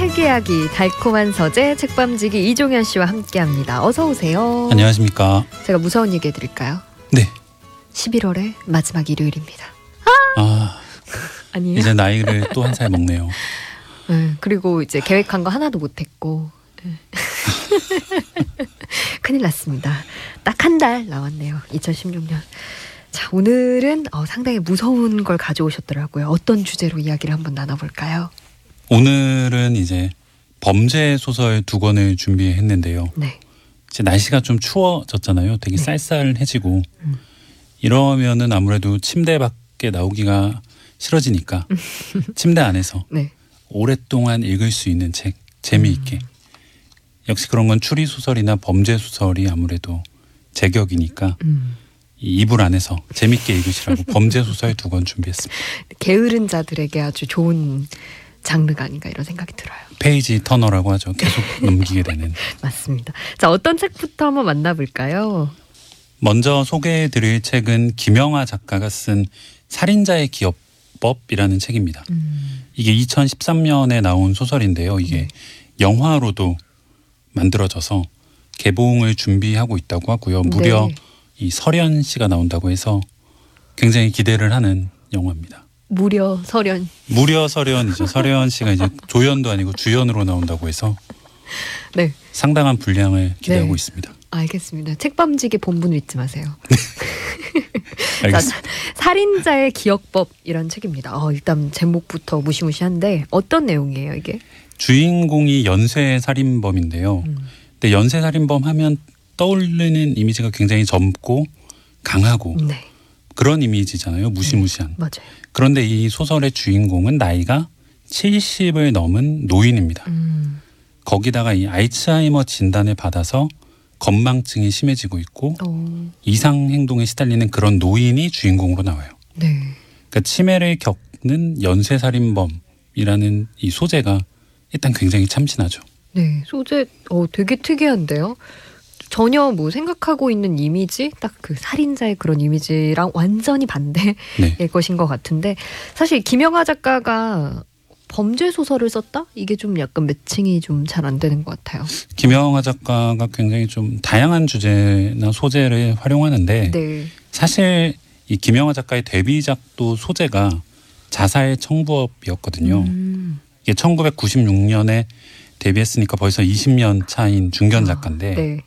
책 이야기 달콤한 서재 책밤지기 이종현 씨와 함께합니다. 어서 오세요. 안녕하십니까. 제가 무서운 얘기 해드릴까요? 네. 11월의 마지막 일요일입니다. 아 아니에요? 이제 나이를 또 한 살 먹네요. 네, 그리고 이제 계획한 거 하나도 못했고 네. 큰일 났습니다. 딱 한달 남았네요. 2016년. 자 오늘은 어, 상당히 무서운 걸 가져오셨더라고요. 어떤 주제로 이야기를 한번 나눠볼까요? 오늘은 이제 범죄 소설 두 권을 준비했는데요. 네. 이제 날씨가 좀 추워졌잖아요. 되게 네. 쌀쌀해지고 음. 이러면은 아무래도 침대 밖에 나오기가 싫어지니까 침대 안에서 네. 오랫동안 읽을 수 있는 책 재미있게 음. 역시 그런 건 추리 소설이나 범죄 소설이 아무래도 제격이니까 음. 이 이불 안에서 재밌게 읽으시라고 범죄 소설 두 권 준비했습니다. 게으른 자들에게 아주 좋은 장르가 아닌가 이런 생각이 들어요. 페이지 터너라고 하죠. 계속 넘기게 되는. 맞습니다. 자, 어떤 책부터 한번 만나볼까요? 먼저 소개해드릴 책은 김영하 작가가 쓴 살인자의 기업법이라는 책입니다. 음, 이게 2013년에 나온 소설인데요. 이게 네. 영화로도 만들어져서 개봉을 준비하고 있다고 하고요. 무려 네. 이 설현 씨가 나온다고 해서 굉장히 기대를 하는 영화입니다. 무려 설현. 무려 설현이죠. 설현 씨가 이제 조연도 아니고 주연으로 나온다고 해서 네, 상당한 분량을 기대하고 네. 있습니다. 알겠습니다. 책밤지기 본분 잊지 마세요. 알겠습니다. 자, 살인자의 기억법 이란 책입니다. 어, 일단 제목부터 무시무시한데 어떤 내용이에요, 이게? 주인공이 연쇄 살인범인데요. 음, 근데 연쇄 살인범 하면 떠오르는 이미지가 굉장히 젊고 강하고 네, 그런 이미지잖아요. 무시무시한. 맞아요. 그런데 이 소설의 주인공은 나이가 70을 넘은 노인입니다. 음, 거기다가 이 알츠하이머 진단을 받아서 건망증이 심해지고 있고 어, 이상 행동에 시달리는 그런 노인이 주인공으로 나와요. 네, 그러니까 치매를 겪는 연쇄 살인범이라는 이 소재가 일단 굉장히 참신하죠. 네. 소재, 어, 되게 특이한데요. 전혀 뭐 생각하고 있는 이미지, 딱 그 살인자의 그런 이미지랑 완전히 반대. 네. 일 것인 것 같은데 사실 김영하 작가가 범죄 소설을 썼다 이게 좀 약간 매칭이 좀 잘 안 되는 것 같아요. 김영하 작가가 굉장히 좀 다양한 주제나 소재를 활용하는데 네, 사실 이 김영하 작가의 데뷔작도 소재가 자살 청부업이었거든요. 음, 이게 1996년에 데뷔했으니까 벌써 20년 차인 중견 작가인데 네,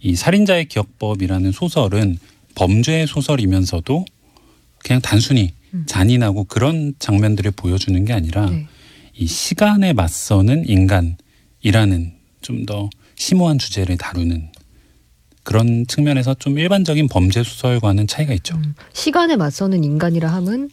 이 살인자의 기억법이라는 소설은 범죄 소설이면서도 그냥 단순히 음. 잔인하고 그런 장면들을 보여주는 게 아니라 네, 이 시간에 맞서는 인간이라는 좀 더 심오한 주제를 다루는 그런 측면에서 좀 일반적인 범죄 소설과는 차이가 있죠. 음, 시간에 맞서는 인간이라 함은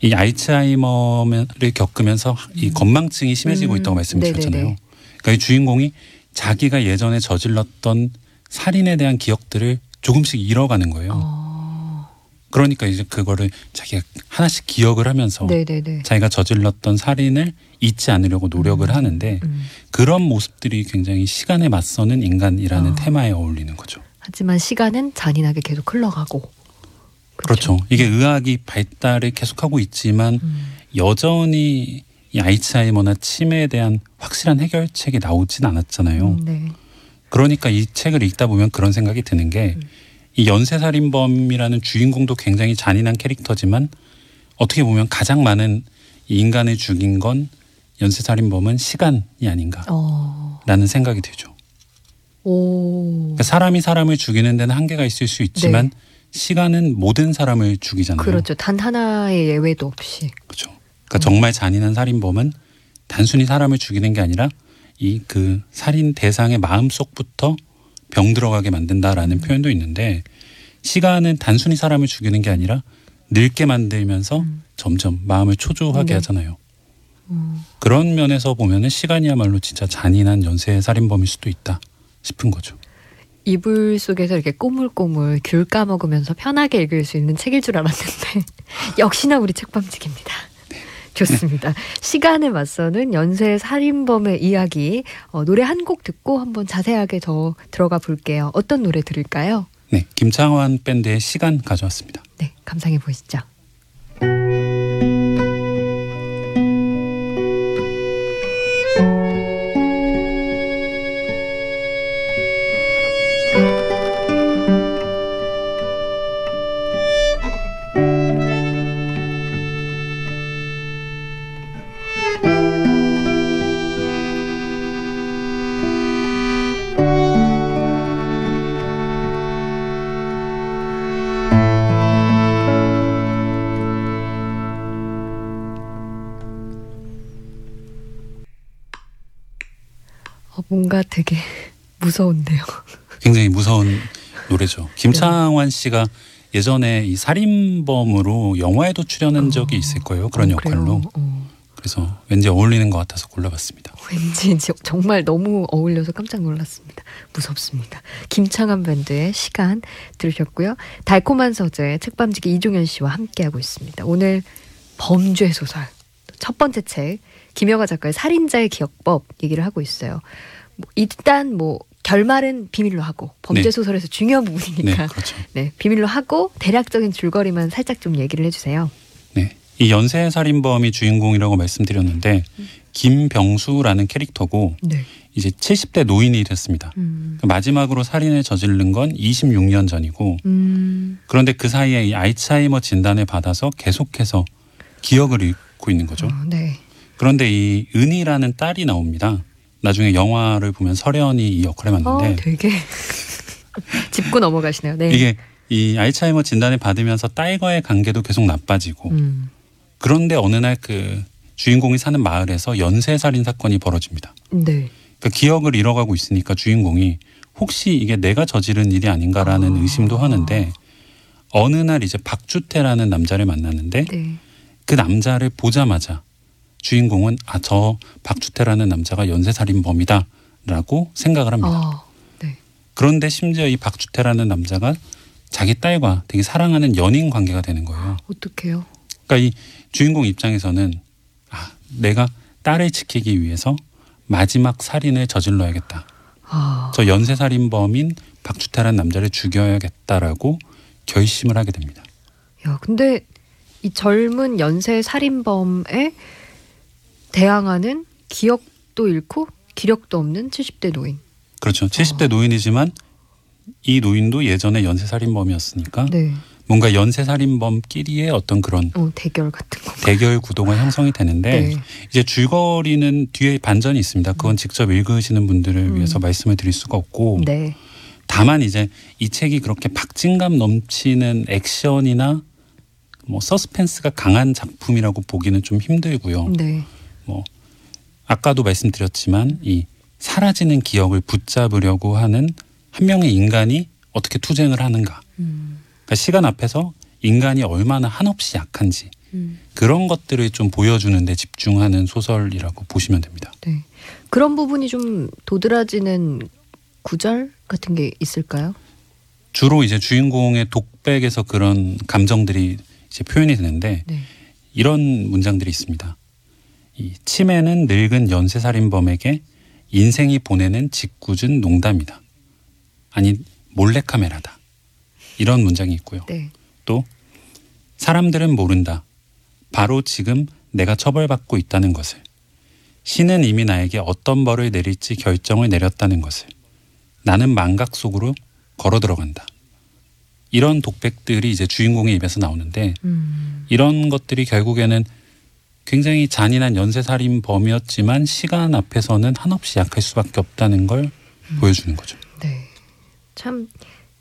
이 알츠하이머를 겪으면서 이 건망증이 심해지고 음, 있다고 말씀드렸잖아요. 네네네. 그러니까 이 주인공이 자기가 예전에 저질렀던 살인에 대한 기억들을 조금씩 잃어가는 거예요. 어, 그러니까 이제 그거를 자기가 하나씩 기억을 하면서 네, 네, 네. 자기가 저질렀던 살인을 잊지 않으려고 노력을 음. 하는데 음, 그런 모습들이 굉장히 시간에 맞서는 인간이라는 아. 테마에 어울리는 거죠. 하지만 시간은 잔인하게 계속 흘러가고 그렇죠. 이게 의학이 발달을 계속하고 있지만 음, 여전히 이 알츠하이머나 치매에 대한 확실한 해결책이 나오진 않았잖아요. 음, 네, 그러니까 이 책을 읽다 보면 그런 생각이 드는 게이 음. 연쇄살인범이라는 주인공도 굉장히 잔인한 캐릭터지만 어떻게 보면 가장 많은 이 인간을 죽인 건 연쇄살인범은 시간이 아닌가라는 어, 생각이 들죠. 오, 그러니까 사람이 사람을 죽이는 데는 한계가 있을 수 있지만 시간은 모든 사람을 죽이잖아요. 네. 그렇죠. 단 하나의 예외도 없이. 그렇죠. 그러니까 정말 잔인한 살인범은 단순히 사람을 죽이는 게 아니라 이 그 살인 대상의 마음 속부터 병 들어가게 만든다라는 표현도 있는데 시간은 단순히 사람을 죽이는 게 아니라 늙게 만들면서 음. 점점 마음을 초조하게 네. 하잖아요. 음, 그런 면에서 보면은 시간이야말로 진짜 잔인한 연쇄 살인범일 수도 있다 싶은 거죠. 이불 속에서 이렇게 꼬물꼬물 귤 까먹으면서 편하게 읽을 수 있는 책일 줄 알았는데 역시나 우리 책밤직입니다. 좋습니다. 시간에 맞서는 연쇄 살인범의 이야기 어, 노래 한 곡 듣고 한번 자세하게 더 들어가 볼게요. 어떤 노래 들을까요? 네, 김창완 밴드의 시간 가져왔습니다. 네, 감상해 보시죠. 어, 뭔가 되게 무서운데요. 굉장히 무서운 노래죠. 김창완 씨가 예전에 이 살인범으로 영화에도 출연한 적이 있을 거예요. 그런 어, 역할로. 어. 그래서 왠지 어울리는 것 같아서 골라봤습니다. 왠지 저- 정말 너무 어울려서 깜짝 놀랐습니다. 무섭습니다. 김창완 밴드의 시간 들으셨고요. 달콤한 서재 책밤지기 이종현 씨와 함께하고 있습니다. 오늘 범죄 소설 첫 번째 책 김영하 작가의 살인자의 기억법 얘기를 하고 있어요. 뭐 일단 뭐 결말은 비밀로 하고 범죄 네. 소설에서 중요한 네, 부분이니까 그렇죠. 네, 비밀로 하고 대략적인 줄거리만 살짝 좀 얘기를 해주세요. 네. 이 연쇄 살인범이 주인공이라고 말씀드렸는데 김병수라는 캐릭터고 네. 이제 70대 노인이 됐습니다. 음. 마지막으로 살인을 저지른 건 26년 전이고 음. 그런데 그 사이에 이 알츠하이머 진단을 받아서 계속해서 기억을 잃고 있는 거죠. 어, 네. 그런데 이 은희라는 딸이 나옵니다. 나중에 영화를 보면 설현이 이 역할을 어, 맡는데 되게 짚고 넘어가시네요. 네. 이게 이 알츠하이머 진단을 받으면서 딸과의 관계도 계속 나빠지고 음. 그런데 어느 날 그 주인공이 사는 마을에서 연쇄 살인 사건이 벌어집니다. 네. 그 기억을 잃어가고 있으니까 주인공이 혹시 이게 내가 저지른 일이 아닌가라는 아. 의심도 하는데 어느 날 이제 박주태라는 남자를 만났는데 네. 그 남자를 보자마자 주인공은 아 저 박주태라는 남자가 연쇄살인범이다라고 생각을 합니다. 어. 네. 그런데 심지어 이 박주태라는 남자가 자기 딸과 되게 사랑하는 연인 관계가 되는 거예요. 어떡해요? 그러니까 이 주인공 입장에서는 아 내가 딸을 지키기 위해서 마지막 살인을 저질러야겠다. 아. 저 연쇄살인범인 박주태라는 남자를 죽여야겠다라고 결심을 하게 됩니다. 야, 근데 이 젊은 연쇄 살인범에 대항하는 기억도 잃고 기력도 없는 70대 노인. 그렇죠. 70대 노인이지만 이 노인도 예전에 연쇄 살인범이었으니까 네. 뭔가 연쇄 살인범끼리의 어떤 그런 어, 대결 같은 거. 대결 구도가 형성이 되는데 네. 이제 줄거리는 뒤에 반전이 있습니다. 그건 직접 읽으시는 분들을 음. 위해서 말씀을 드릴 수가 없고 네. 다만 이제 이 책이 그렇게 박진감 넘치는 액션이나 뭐 서스펜스가 강한 작품이라고 보기는 좀 힘들고요. 네. 뭐 아까도 말씀드렸지만 이 사라지는 기억을 붙잡으려고 하는 한 명의 인간이 어떻게 투쟁을 하는가. 음. 그러니까 시간 앞에서 인간이 얼마나 한없이 약한지 음. 그런 것들을 좀 보여주는 데 집중하는 소설이라고 보시면 됩니다. 네. 그런 부분이 좀 도드라지는 구절 같은 게 있을까요? 주로 이제 주인공의 독백에서 그런 감정들이 이제 표현이 되는데 네. 이런 문장들이 있습니다. 이 치매는 늙은 연쇄살인범에게 인생이 보내는 짓궂은 농담이다. 아니 몰래카메라다. 이런 문장이 있고요. 네. 또 사람들은 모른다. 바로 지금 내가 처벌받고 있다는 것을. 신은 이미 나에게 어떤 벌을 내릴지 결정을 내렸다는 것을. 나는 망각 속으로 걸어 들어간다. 이런 독백들이 이제 주인공의 입에서 나오는데 음. 이런 것들이 결국에는 굉장히 잔인한 연쇄살인범이었지만 시간 앞에서는 한없이 약할 수밖에 없다는 걸 보여주는 거죠. 네. 참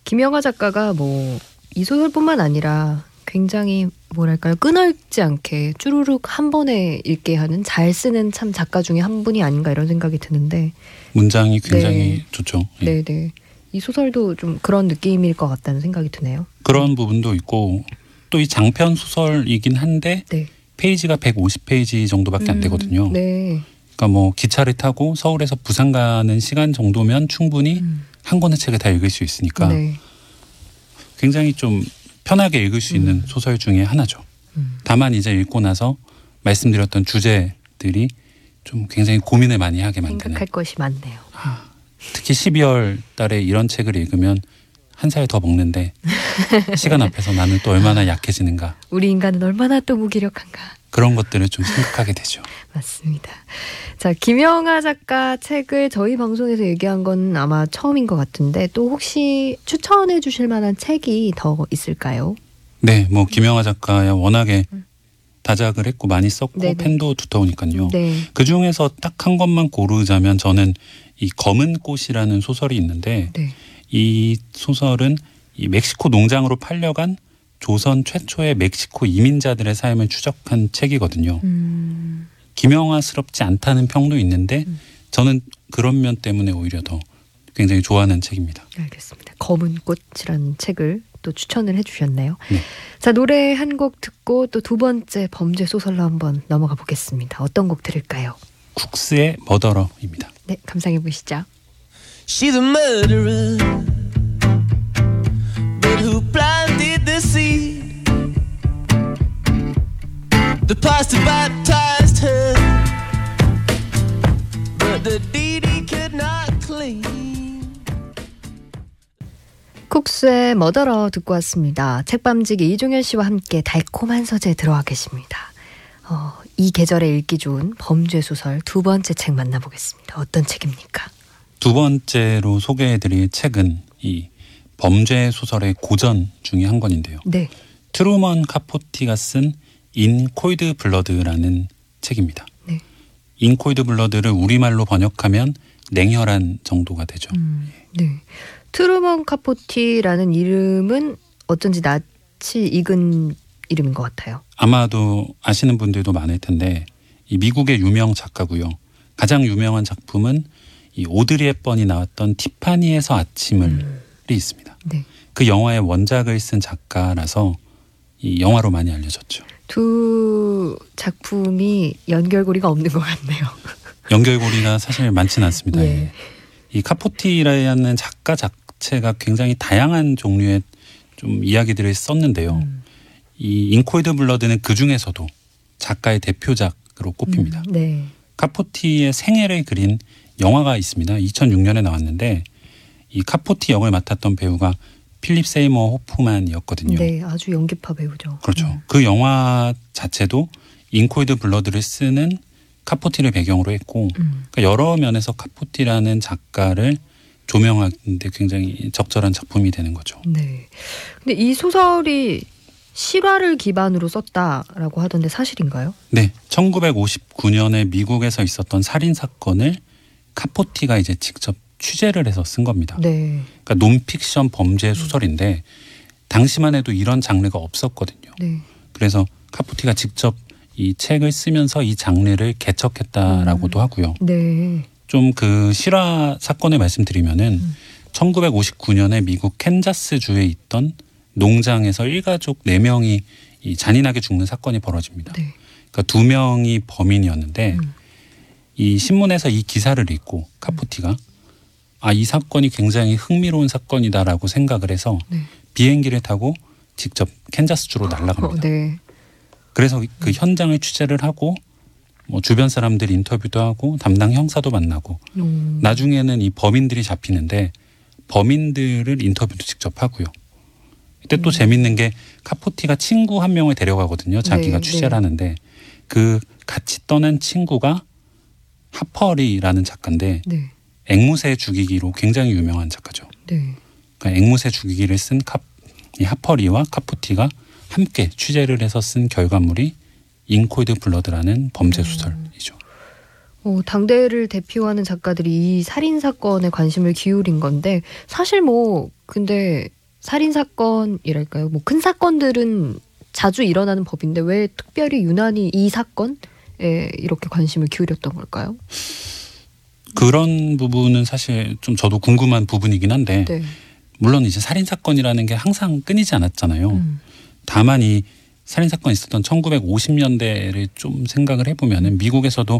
김영하 작가가 뭐 이 소설뿐만 아니라 굉장히 뭐랄까요 끊어읽지 않게 쭈루룩 한 번에 읽게 하는 잘 쓰는 참 작가 중에 한 분이 아닌가 이런 생각이 드는데 문장이 굉장히 네. 좋죠. 예. 네네 이 소설도 좀 그런 느낌일 것 같다는 생각이 드네요. 그런 부분도 있고 또 이 장편 소설이긴 한데 네. 페이지가 150페이지 정도밖에 안 음, 되거든요. 네. 그러니까 뭐 기차를 타고 서울에서 부산 가는 시간 정도면 충분히 음, 한 권의 책을 다 읽을 수 있으니까 네. 굉장히 좀 편하게 읽을 수 있는 소설 중에 하나죠. 음. 다만 이제 읽고 나서 말씀드렸던 주제들이 좀 굉장히 고민을 많이 하게 만드는 생각할 것이 많네요. 특히 12월 달에 이런 책을 읽으면 한 살 더 먹는데 시간 앞에서 나는 또 얼마나 약해지는가 우리 인간은 얼마나 또 무기력한가. 그런 것들을 좀 생각하게 되죠. 맞습니다. 자, 김영하 작가 책을 저희 방송에서 얘기한 건 아마 처음인 것 같은데 또 혹시 추천해 주실 만한 책이 더 있을까요? 네, 뭐 김영하 작가야 워낙에 다작을 했고 많이 썼고 네네. 펜도 두터우니까요. 네. 그 중에서 딱 한 것만 고르자면 저는 이 검은 꽃이라는 소설이 있는데 네. 이 소설은 이 멕시코 농장으로 팔려간 조선 최초의 멕시코 이민자들의 삶을 추적한 책이거든요. 음, 김영하스럽지 않다는 평도 있는데 저는 그런 면 때문에 오히려 더 굉장히 좋아하는 책입니다. 알겠습니다. 검은 꽃이라는 책을 또 추천을 해주셨네요. 네. 자 노래 한 곡 듣고 또 두 번째 범죄 소설로 한번 넘어가 보겠습니다. 어떤 곡 들을까요? 쿡스의 머더러입니다. 네, 감상해 보시죠. She's a murderer. But who planted the seed? The pastor baptized her. But the deed he could not clean. 쿡스의 Murderer 듣고 왔습니다. 책밤지기 이종현 씨와 함께 달콤한 서재 들어와 계십니다. 어, 이 계절에 읽기 좋은 범죄 소설 두 번째 책 만나보겠습니다. 어떤 책입니까? 두 번째로 소개해드릴 책은 이 범죄 소설의 고전 중에 한 권인데요. 네. 트루먼 카포티가 쓴 In Cold Blood라는 책입니다. 네. In Cold Blood를 우리말로 번역하면 냉혈한 정도가 되죠. 음, 네. 트루먼 카포티라는 이름은 어쩐지 낯이 익은 이름인 것 같아요. 아마도 아시는 분들도 많을 텐데 이 미국의 유명 작가고요. 가장 유명한 작품은 이 오드리 헵번이 나왔던 티파니에서 아침을이 음. 있습니다. 네. 그 영화의 원작을 쓴 작가라서 이 영화로 많이 알려졌죠. 두 작품이 연결고리가 없는 것 같네요. 연결고리가 사실 많지는 않습니다. 예. 예. 이 카포티라는 작가 자체가 굉장히 다양한 종류의 좀 이야기들을 썼는데요. 음. 이 In Cold Blood는 그 중에서도 작가의 대표작으로 꼽힙니다. 음, 네. 카포티의 생애를 그린 영화가 있습니다. 2006년에 나왔는데 이 카포티 역을 맡았던 배우가 필립 세이머 호프만이었거든요. 네, 아주 연기파 배우죠. 그렇죠. 음. 그 영화 자체도 In Cold Blood를 쓰는 카포티를 배경으로 했고 음. 그러니까 여러 면에서 카포티라는 작가를 조명하는데 굉장히 적절한 작품이 되는 거죠. 네. 근데 이 소설이 실화를 기반으로 썼다라고 하던데 사실인가요? 네, 1959년에 미국에서 있었던 살인 사건을 카포티가 이제 직접 취재를 해서 쓴 겁니다. 네. 그러니까 논픽션 범죄 소설인데 당시만 해도 이런 장르가 없었거든요. 네. 그래서 카포티가 직접 이 책을 쓰면서 이 장르를 개척했다라고도 하고요. 네. 좀 그 실화 사건을 말씀드리면은 음. 1959년에 미국 캔자스 주에 있던 농장에서 일가족 네명이 이 잔인하게 죽는 사건이 벌어집니다. 네. 그러니까 두 명이 범인이었는데 음. 이 신문에서 이 기사를 읽고 카포티가 아이 사건이 굉장히 흥미로운 사건이다라고 생각을 해서 네. 비행기를 타고 직접 캔자스주로 날아갑니다. 어, 네. 그래서 그 현장을 취재를 하고 뭐 주변 사람들 인터뷰도 하고 담당 형사도 만나고 음. 나중에는 이 범인들이 잡히는데 범인들을 인터뷰도 직접 하고요. 이때 또 음. 재밌는 게 카포티가 친구 한 명을 데려가거든요. 자기가 네, 취재를 네. 하는데 그 같이 떠난 친구가 하퍼 리라는 작가인데 네. 앵무새 죽이기로 굉장히 유명한 작가죠. 네. 그러니까 앵무새 죽이기를 쓴 카, 이 하퍼 리와 카포티가 함께 취재를 해서 쓴 결과물이 In Cold Blood라는 범죄 소설이죠. 어, 당대를 대표하는 작가들이 이 살인 사건에 관심을 기울인 건데 사실 뭐 근데 살인 사건이랄까요? 뭐 큰 사건들은 자주 일어나는 법인데 왜 특별히 유난히 이 사건에 이렇게 관심을 기울였던 걸까요? 그런 부분은 사실 좀 저도 궁금한 부분이긴 한데 네. 물론 이제 살인 사건이라는 게 항상 끊이지 않았잖아요. 음. 다만 이 살인 사건이 있었던 1950년대를 좀 생각을 해보면은 미국에서도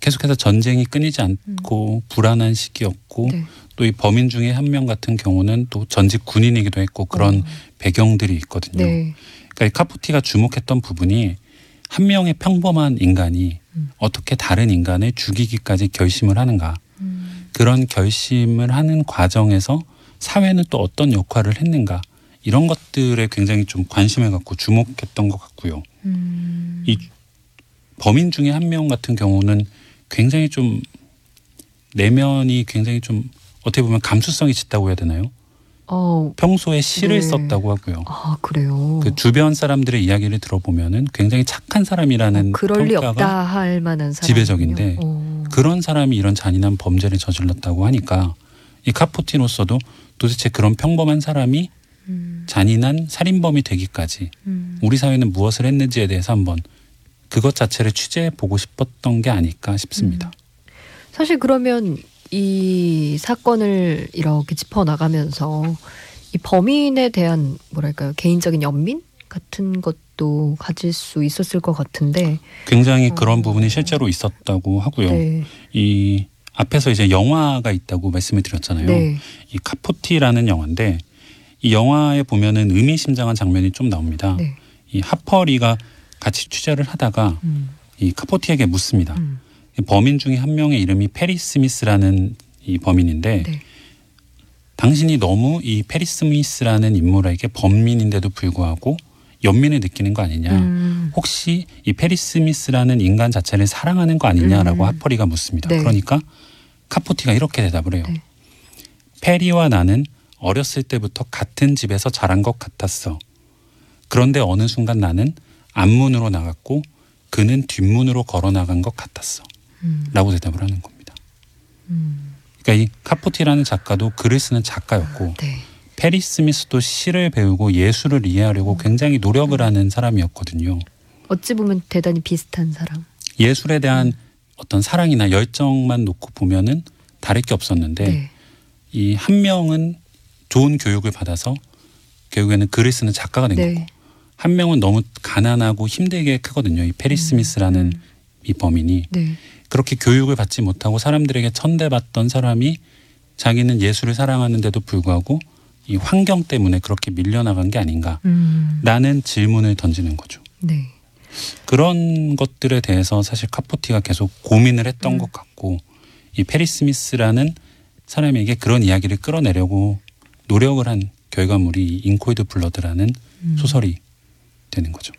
계속해서 전쟁이 끊이지 않고 불안한 시기였고 음. 네. 또 이 범인 중에 한 명 같은 경우는 또 전직 군인이기도 했고 그런 어. 배경들이 있거든요. 네. 그러니까 이 카푸티가 주목했던 부분이 한 명의 평범한 인간이 음. 어떻게 다른 인간을 죽이기까지 결심을 하는가 음. 그런 결심을 하는 과정에서 사회는 또 어떤 역할을 했는가 이런 것들에 굉장히 좀 관심을 갖고 주목했던 것 같고요. 음. 이 범인 중에 한 명 같은 경우는 굉장히 좀 내면이 굉장히 좀 어떻게 보면 감수성이 짙다고 해야 되나요? 어. 평소에 시를 네. 썼다고 하고요. 아 그래요. 그 주변 사람들의 이야기를 들어보면은 굉장히 착한 사람이라는 어, 그럴 리 평가가 없다 할 만한 사람 지배적인데 그런 사람이 이런 잔인한 범죄를 저질렀다고 하니까 이 카포티로서도 도대체 그런 평범한 사람이 음. 잔인한 살인범이 되기까지 음. 우리 사회는 무엇을 했는지에 대해서 한번 그것 자체를 취재해 보고 싶었던 게 아닐까 싶습니다. 사실 그러면 이 사건을 이렇게 짚어 나가면서 이 범인에 대한 뭐랄까요 개인적인 연민 같은 것도 가질 수 있었을 것 같은데 굉장히 어. 그런 부분이 실제로 있었다고 하고요. 네, 이 앞에서 이제 영화가 있다고 말씀을 드렸잖아요. 네, 이 카포티라는 영화인데 이 영화에 보면은 의미심장한 장면이 좀 나옵니다. 네, 이 하퍼리가 같이 취재를 하다가 음, 이 카포티에게 묻습니다. 음, 이 범인 중에 한 명의 이름이 페리 스미스라는 이 범인인데 네, 당신이 너무 이 페리 스미스라는 인물에게 범인인데도 불구하고 연민을 느끼는 거 아니냐. 음, 혹시 이 페리 스미스라는 인간 자체를 사랑하는 거 아니냐라고 음. 하퍼 리가 묻습니다. 네. 그러니까 카포티가 이렇게 대답을 해요. 네. 페리와 나는 어렸을 때부터 같은 집에서 자란 것 같았어. 그런데 어느 순간 나는 앞문으로 나갔고 그는 뒷문으로 걸어 나간 것 같았어. 음, 라고 대답을 하는 겁니다. 음, 그러니까 이 카포티라는 작가도 글을 쓰는 작가였고 네, 페리 스미스도 시를 배우고 예술을 이해하려고 굉장히 노력을 하는 사람이었거든요. 어찌 보면 대단히 비슷한 사람. 예술에 대한 어떤 사랑이나 열정만 놓고 보면은 다를 게 없었는데 네, 이한 명은 좋은 교육을 받아서 결국에는 글을 쓰는 작가가 된 거고 네, 한 명은 너무 가난하고 힘들게 크거든요. 이 페리 스미스라는 음. 이 범인이 네, 그렇게 교육을 받지 못하고 사람들에게 천대받던 사람이 자기는 예술을 사랑하는데도 불구하고 이 환경 때문에 그렇게 밀려나간 게 아닌가라는 음, 질문을 던지는 거죠. 네, 그런 것들에 대해서 사실 카포티가 계속 고민을 했던 음. 것 같고 이 페리 스미스라는 사람에게 그런 이야기를 끌어내려고 노력을 한 결과물이 이 In Cold Blood라는 음. 소설이 되는 거죠.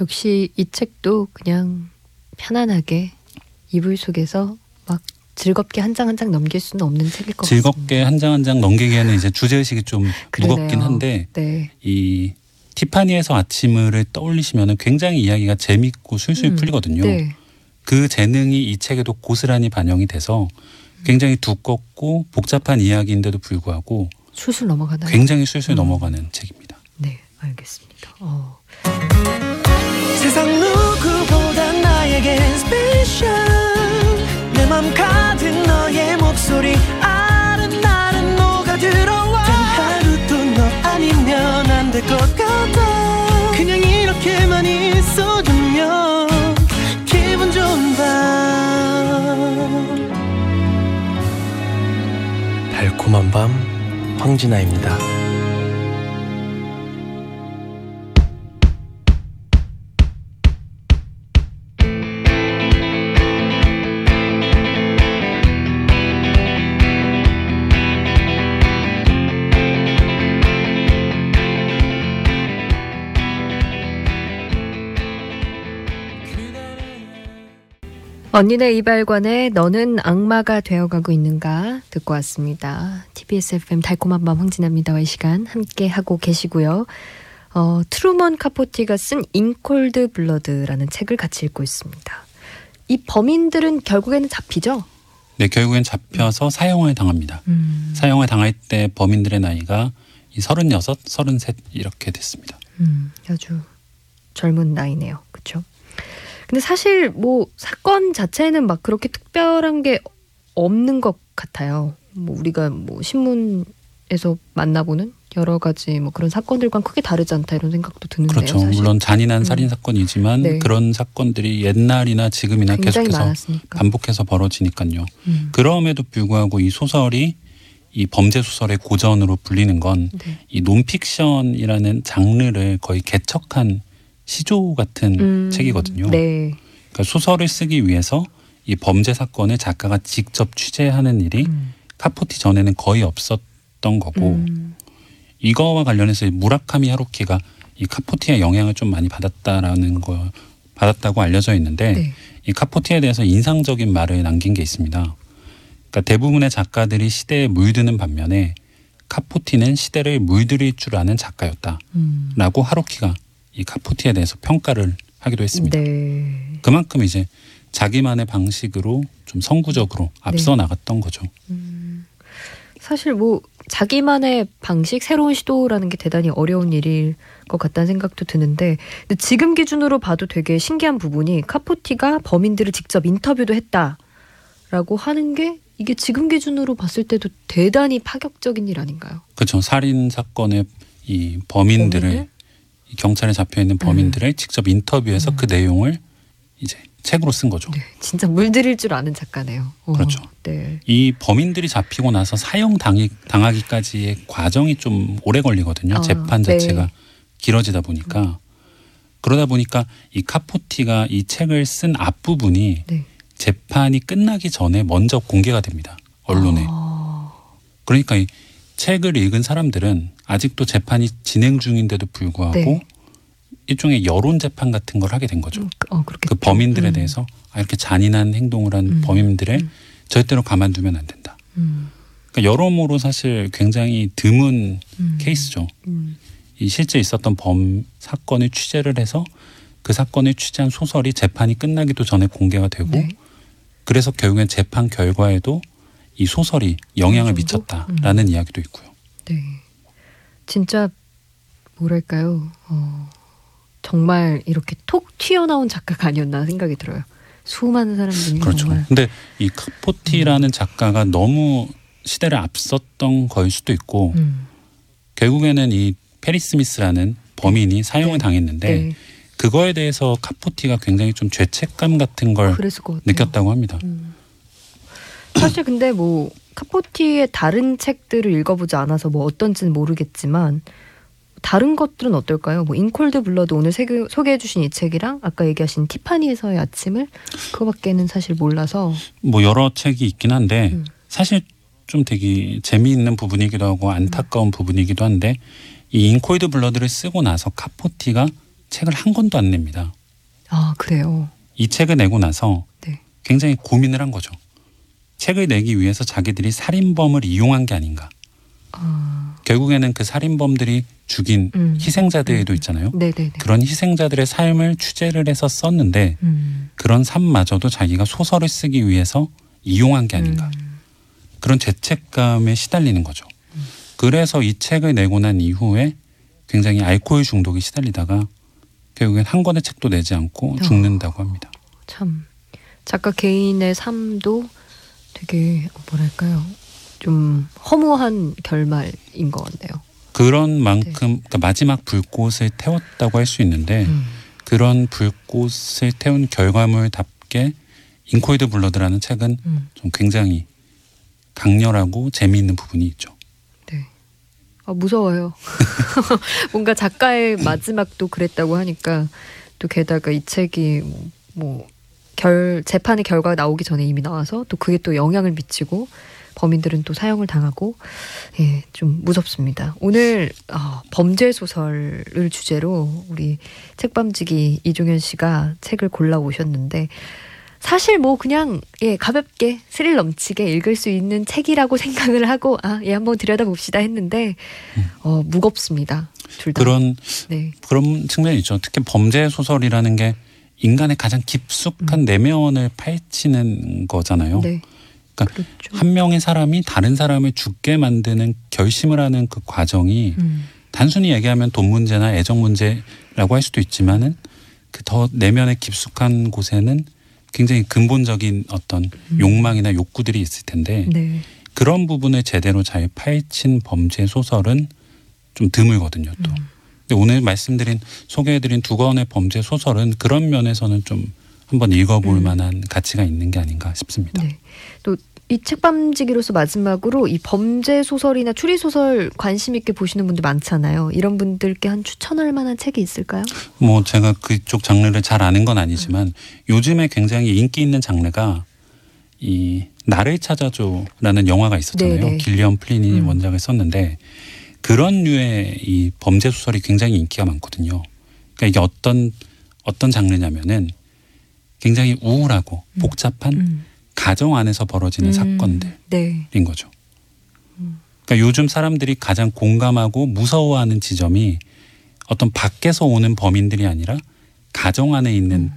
역시 이 책도 그냥 편안하게 이불 속에서 막 즐겁게 한 장 한 장 넘길 수는 없는 책일 것 같습니다. 즐겁게 한 장 한 장 넘기기에는 이제 주제 의식이 좀 그러네요. 무겁긴 한데 네, 이 티파니에서 아침을 떠올리시면 굉장히 이야기가 재밌고 술술 음, 풀리거든요. 네, 그 재능이 이 책에도 고스란히 반영이 돼서 굉장히 두껍고 복잡한 이야기인데도 불구하고 술술 넘어가나요? 굉장히 술술 음. 넘어가는 책입니다. 네, 알겠습니다. 어, 달콤한 밤 황진아입니다 언니네 이발관의 너는 악마가 되어가고 있는가 듣고 왔습니다. TBS FM 달콤한 밤 황진아입니다와의 시간 함께 하고 계시고요. 어, 트루먼 카포티가 쓴 In Cold Blood라는 책을 같이 읽고 있습니다. 이 범인들은 결국에는 잡히죠? 네, 결국엔 잡혀서 사형을 당합니다. 음, 사형을 당할 때 범인들의 나이가 이 36, 33 이렇게 됐습니다. 음, 아주 젊은 나이네요. 그렇죠? 근데 사실 뭐 사건 자체는 막 그렇게 특별한 게 없는 것 같아요. 뭐 우리가 뭐 신문에서 만나보는 여러 가지 뭐 그런 사건들과는 크게 다르지 않다 이런 생각도 드는데요. 그렇죠. 사실 물론 잔인한 음. 살인 사건이지만 네. 그런 사건들이 옛날이나 지금이나 계속해서 많았으니까. 반복해서 벌어지니까요. 음, 그럼에도 불구하고 이 소설이 이 범죄 소설의 고전으로 불리는 건이 네. 논픽션이라는 장르를 거의 개척한 시조 같은 음, 책이거든요. 네. 그러니까 소설을 쓰기 위해서 이 범죄 사건을 작가가 직접 취재하는 일이 음, 카포티 전에는 거의 없었던 거고 음, 이거와 관련해서 이 무라카미 하루키가 이 카포티의 영향을 좀 많이 받았다라는 거 받았다고 알려져 있는데 네. 이 카포티에 대해서 인상적인 말을 남긴 게 있습니다. 그러니까 대부분의 작가들이 시대에 물드는 반면에 카포티는 시대를 물들일 줄 아는 작가였다라고 음, 하루키가 이 카포티에 대해서 평가를 하기도 했습니다. 네. 그만큼 이제 자기만의 방식으로 좀 선구적으로 앞서 나갔던 거죠. 음, 사실 뭐 자기만의 방식, 새로운 시도라는 게 대단히 어려운 일일 것 같다는 생각도 드는데 지금 기준으로 봐도 되게 신기한 부분이 카포티가 범인들을 직접 인터뷰도 라고 하는 게 이게 지금 기준으로 봤을 때도 대단히 파격적인 일 아닌가요? 그렇죠. 살인 사건의 이 범인들을 범인을? 이 경찰에 잡혀 있는 범인들을 직접 인터뷰해서 음. 그 내용을 이제 책으로 쓴 거죠. 네, 진짜 물들일 줄 아는 작가네요. 어, 그렇죠. 네. 이 범인들이 잡히고 나서 사형 당이, 당하기까지의 과정이 좀 오래 걸리거든요. 아, 재판 네. 자체가 길어지다 보니까 그러다 보니까 이 카포티가 이 책을 쓴 앞부분이 네. 재판이 끝나기 전에 먼저 공개가 됩니다. 언론에. 아, 그러니까 이 책을 읽은 사람들은 아직도 재판이 진행 중인데도 불구하고 네. 일종의 여론 재판 같은 걸 하게 된 거죠. 음, 어. 그 범인들에 음, 대해서 아, 이렇게 잔인한 행동을 한 음, 범인들을 음. 절대로 가만두면 안 된다. 음, 그러니까 여러모로 사실 굉장히 드문 음, 케이스죠. 음, 이 실제 있었던 범 사건을 취재를 해서 그 사건을 취재한 소설이 재판이 끝나기도 전에 공개가 되고 네. 그래서 결국엔 재판 결과에도 이 소설이 영향을? 미쳤다라는 이야기도 있고요. 네. 진짜 뭐랄까요? 어, 정말 이렇게 톡 튀어나온 작가가 아니었나 생각이 들어요. 수많은 사람들이 그렇죠. 정말 근데 이 카포티라는 작가가 너무 시대를 앞섰던 거일 수도 있고 음, 결국에는 이 페리 스미스라는 범인이 사형을 네. 당했는데 네. 그거에 대해서 카포티가 굉장히 좀 죄책감 같은 걸. 느꼈다고 합니다. 음. 사실 근데 뭐 카포티의 다른 책들을 읽어보지 않아서 뭐 어떤지는 모르겠지만 다른 것들은 어떨까요? 뭐 In Cold Blood 오늘 세계- 소개해주신 이 책이랑 아까 얘기하신 티파니에서의 아침을 그거밖에는 사실 몰라서 뭐 여러 책이 있긴 한데 음. 사실 좀 되게 재미있는 부분이기도 하고 안타까운 부분이기도 한데 이 In Cold Blood를 쓰고 나서 카포티가 책을 한 권도 안 냅니다. 아 그래요. 이 책을 내고 나서 네. 굉장히 고민을 한 거죠. 책을 내기 위해서 자기들이 살인범을 이용한 게 아닌가. 아, 결국에는 그 살인범들이 죽인 음. 희생자들도 있잖아요. 네네네. 그런 희생자들의 삶을 취재를 해서 썼는데 음. 그런 삶마저도 자기가 소설을 쓰기 위해서 이용한 게 아닌가. 음. 그런 죄책감에 시달리는 거죠. 그래서 이 책을 내고 난 이후에 굉장히 알코올 중독에 시달리다가 결국엔 한 권의 책도 내지 않고 어. 죽는다고 합니다. 참 작가 개인의 삶도 되게 뭐랄까요 좀 허무한 결말인 것 같네요. 그런 만큼 그러니까 마지막 불꽃을 태웠다고 할 수 있는데 음. 그런 불꽃을 태운 결과물답게 In Cold Blood라는 책은 음. 좀 굉장히 강렬하고 재미있는 부분이 있죠. 네. 아, 무서워요. 뭔가 작가의 마지막도 그랬다고 하니까 또 게다가 이 책이 뭐, 뭐 결, 재판의 결과가 나오기 전에 이미 나와서 또 그게 또 영향을 미치고 범인들은 또 사형을 당하고 예, 좀 무섭습니다. 오늘 어, 범죄 소설을 주제로 우리 책밤지기 이종현 씨가 책을 골라 오셨는데 사실 뭐 그냥 예 가볍게 스릴 넘치게 읽을 수 있는 책이라고 생각을 하고 아예 한번 들여다봅시다 했는데 어 무겁습니다 둘 다. 그런 네. 그런 측면이 있죠. 특히 범죄 소설이라는 게 인간의 가장 깊숙한 내면을 파헤치는 거잖아요. 음. 네. 그러니까 그렇죠. 한 명의 사람이 다른 사람을 죽게 만드는 결심을 하는 그 과정이 음. 단순히 얘기하면 돈 문제나 애정 문제라고 할 수도 있지만은 그 더 내면의 깊숙한 곳에는 굉장히 근본적인 어떤 욕망이나 욕구들이 있을 텐데 음. 네. 그런 부분을 제대로 잘 파헤친 범죄 소설은 좀 드물거든요. 또. 음. 근데 오늘 말씀드린 소개해드린 두 권의 범죄 소설은 그런 면에서는 좀 한번 읽어볼 음. 만한 가치가 있는 게 아닌가 싶습니다. 네. 또 이 책밤지기로서 마지막으로 이 범죄 소설이나 추리 소설 관심 있게 보시는 분들 많잖아요. 이런 분들께 한 추천할 만한 책이 있을까요? 뭐 제가 그쪽 장르를 잘 아는 건 아니지만 요즘에 굉장히 인기 있는 장르가 이 나를 찾아줘라는 영화가 있었잖아요. 네네. 길리언 플린이 음. 원작을 썼는데 그런 류의 이 범죄 소설이 굉장히 인기가 많거든요. 그러니까 이게 어떤 어떤 장르냐면은 굉장히 우울하고 복잡한 음. 가정 안에서 벌어지는 음. 사건들인 네. 거죠. 그러니까 요즘 사람들이 가장 공감하고 무서워하는 지점이 어떤 밖에서 오는 범인들이 아니라 가정 안에 있는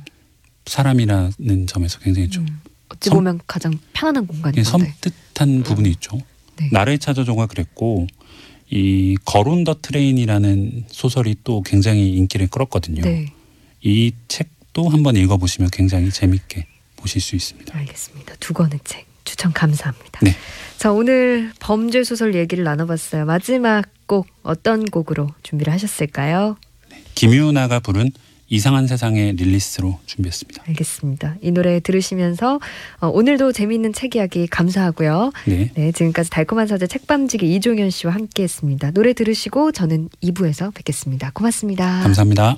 사람이라는 점에서 굉장히 좀 음. 어찌 섬- 보면 가장 편안한 공간인 섬 건데. 섬뜩한 부분이 있죠. 네. 나를 찾아줘가 그랬고 이 Girl on the Train이라는 소설이 또 굉장히 인기를 끌었거든요. 네. 이 책도 한번 읽어보시면 굉장히 재밌게 보실 수 있습니다. 알겠습니다. 두 권의 책 추천 감사합니다. 네. 자, 오늘 범죄 소설 얘기를 나눠봤어요. 마지막 곡 어떤 곡으로 준비를 하셨을까요? 김유나가 부른 이상한 세상의 릴리스로 준비했습니다. 알겠습니다. 이 노래 들으시면서 어, 오늘도 재미있는 책 이야기 감사하고요. 네. 네, 지금까지 달콤한 사제 책밤지기 이종현 씨와 함께했습니다. 노래 들으시고 저는 2부에서 뵙겠습니다. 고맙습니다. 감사합니다.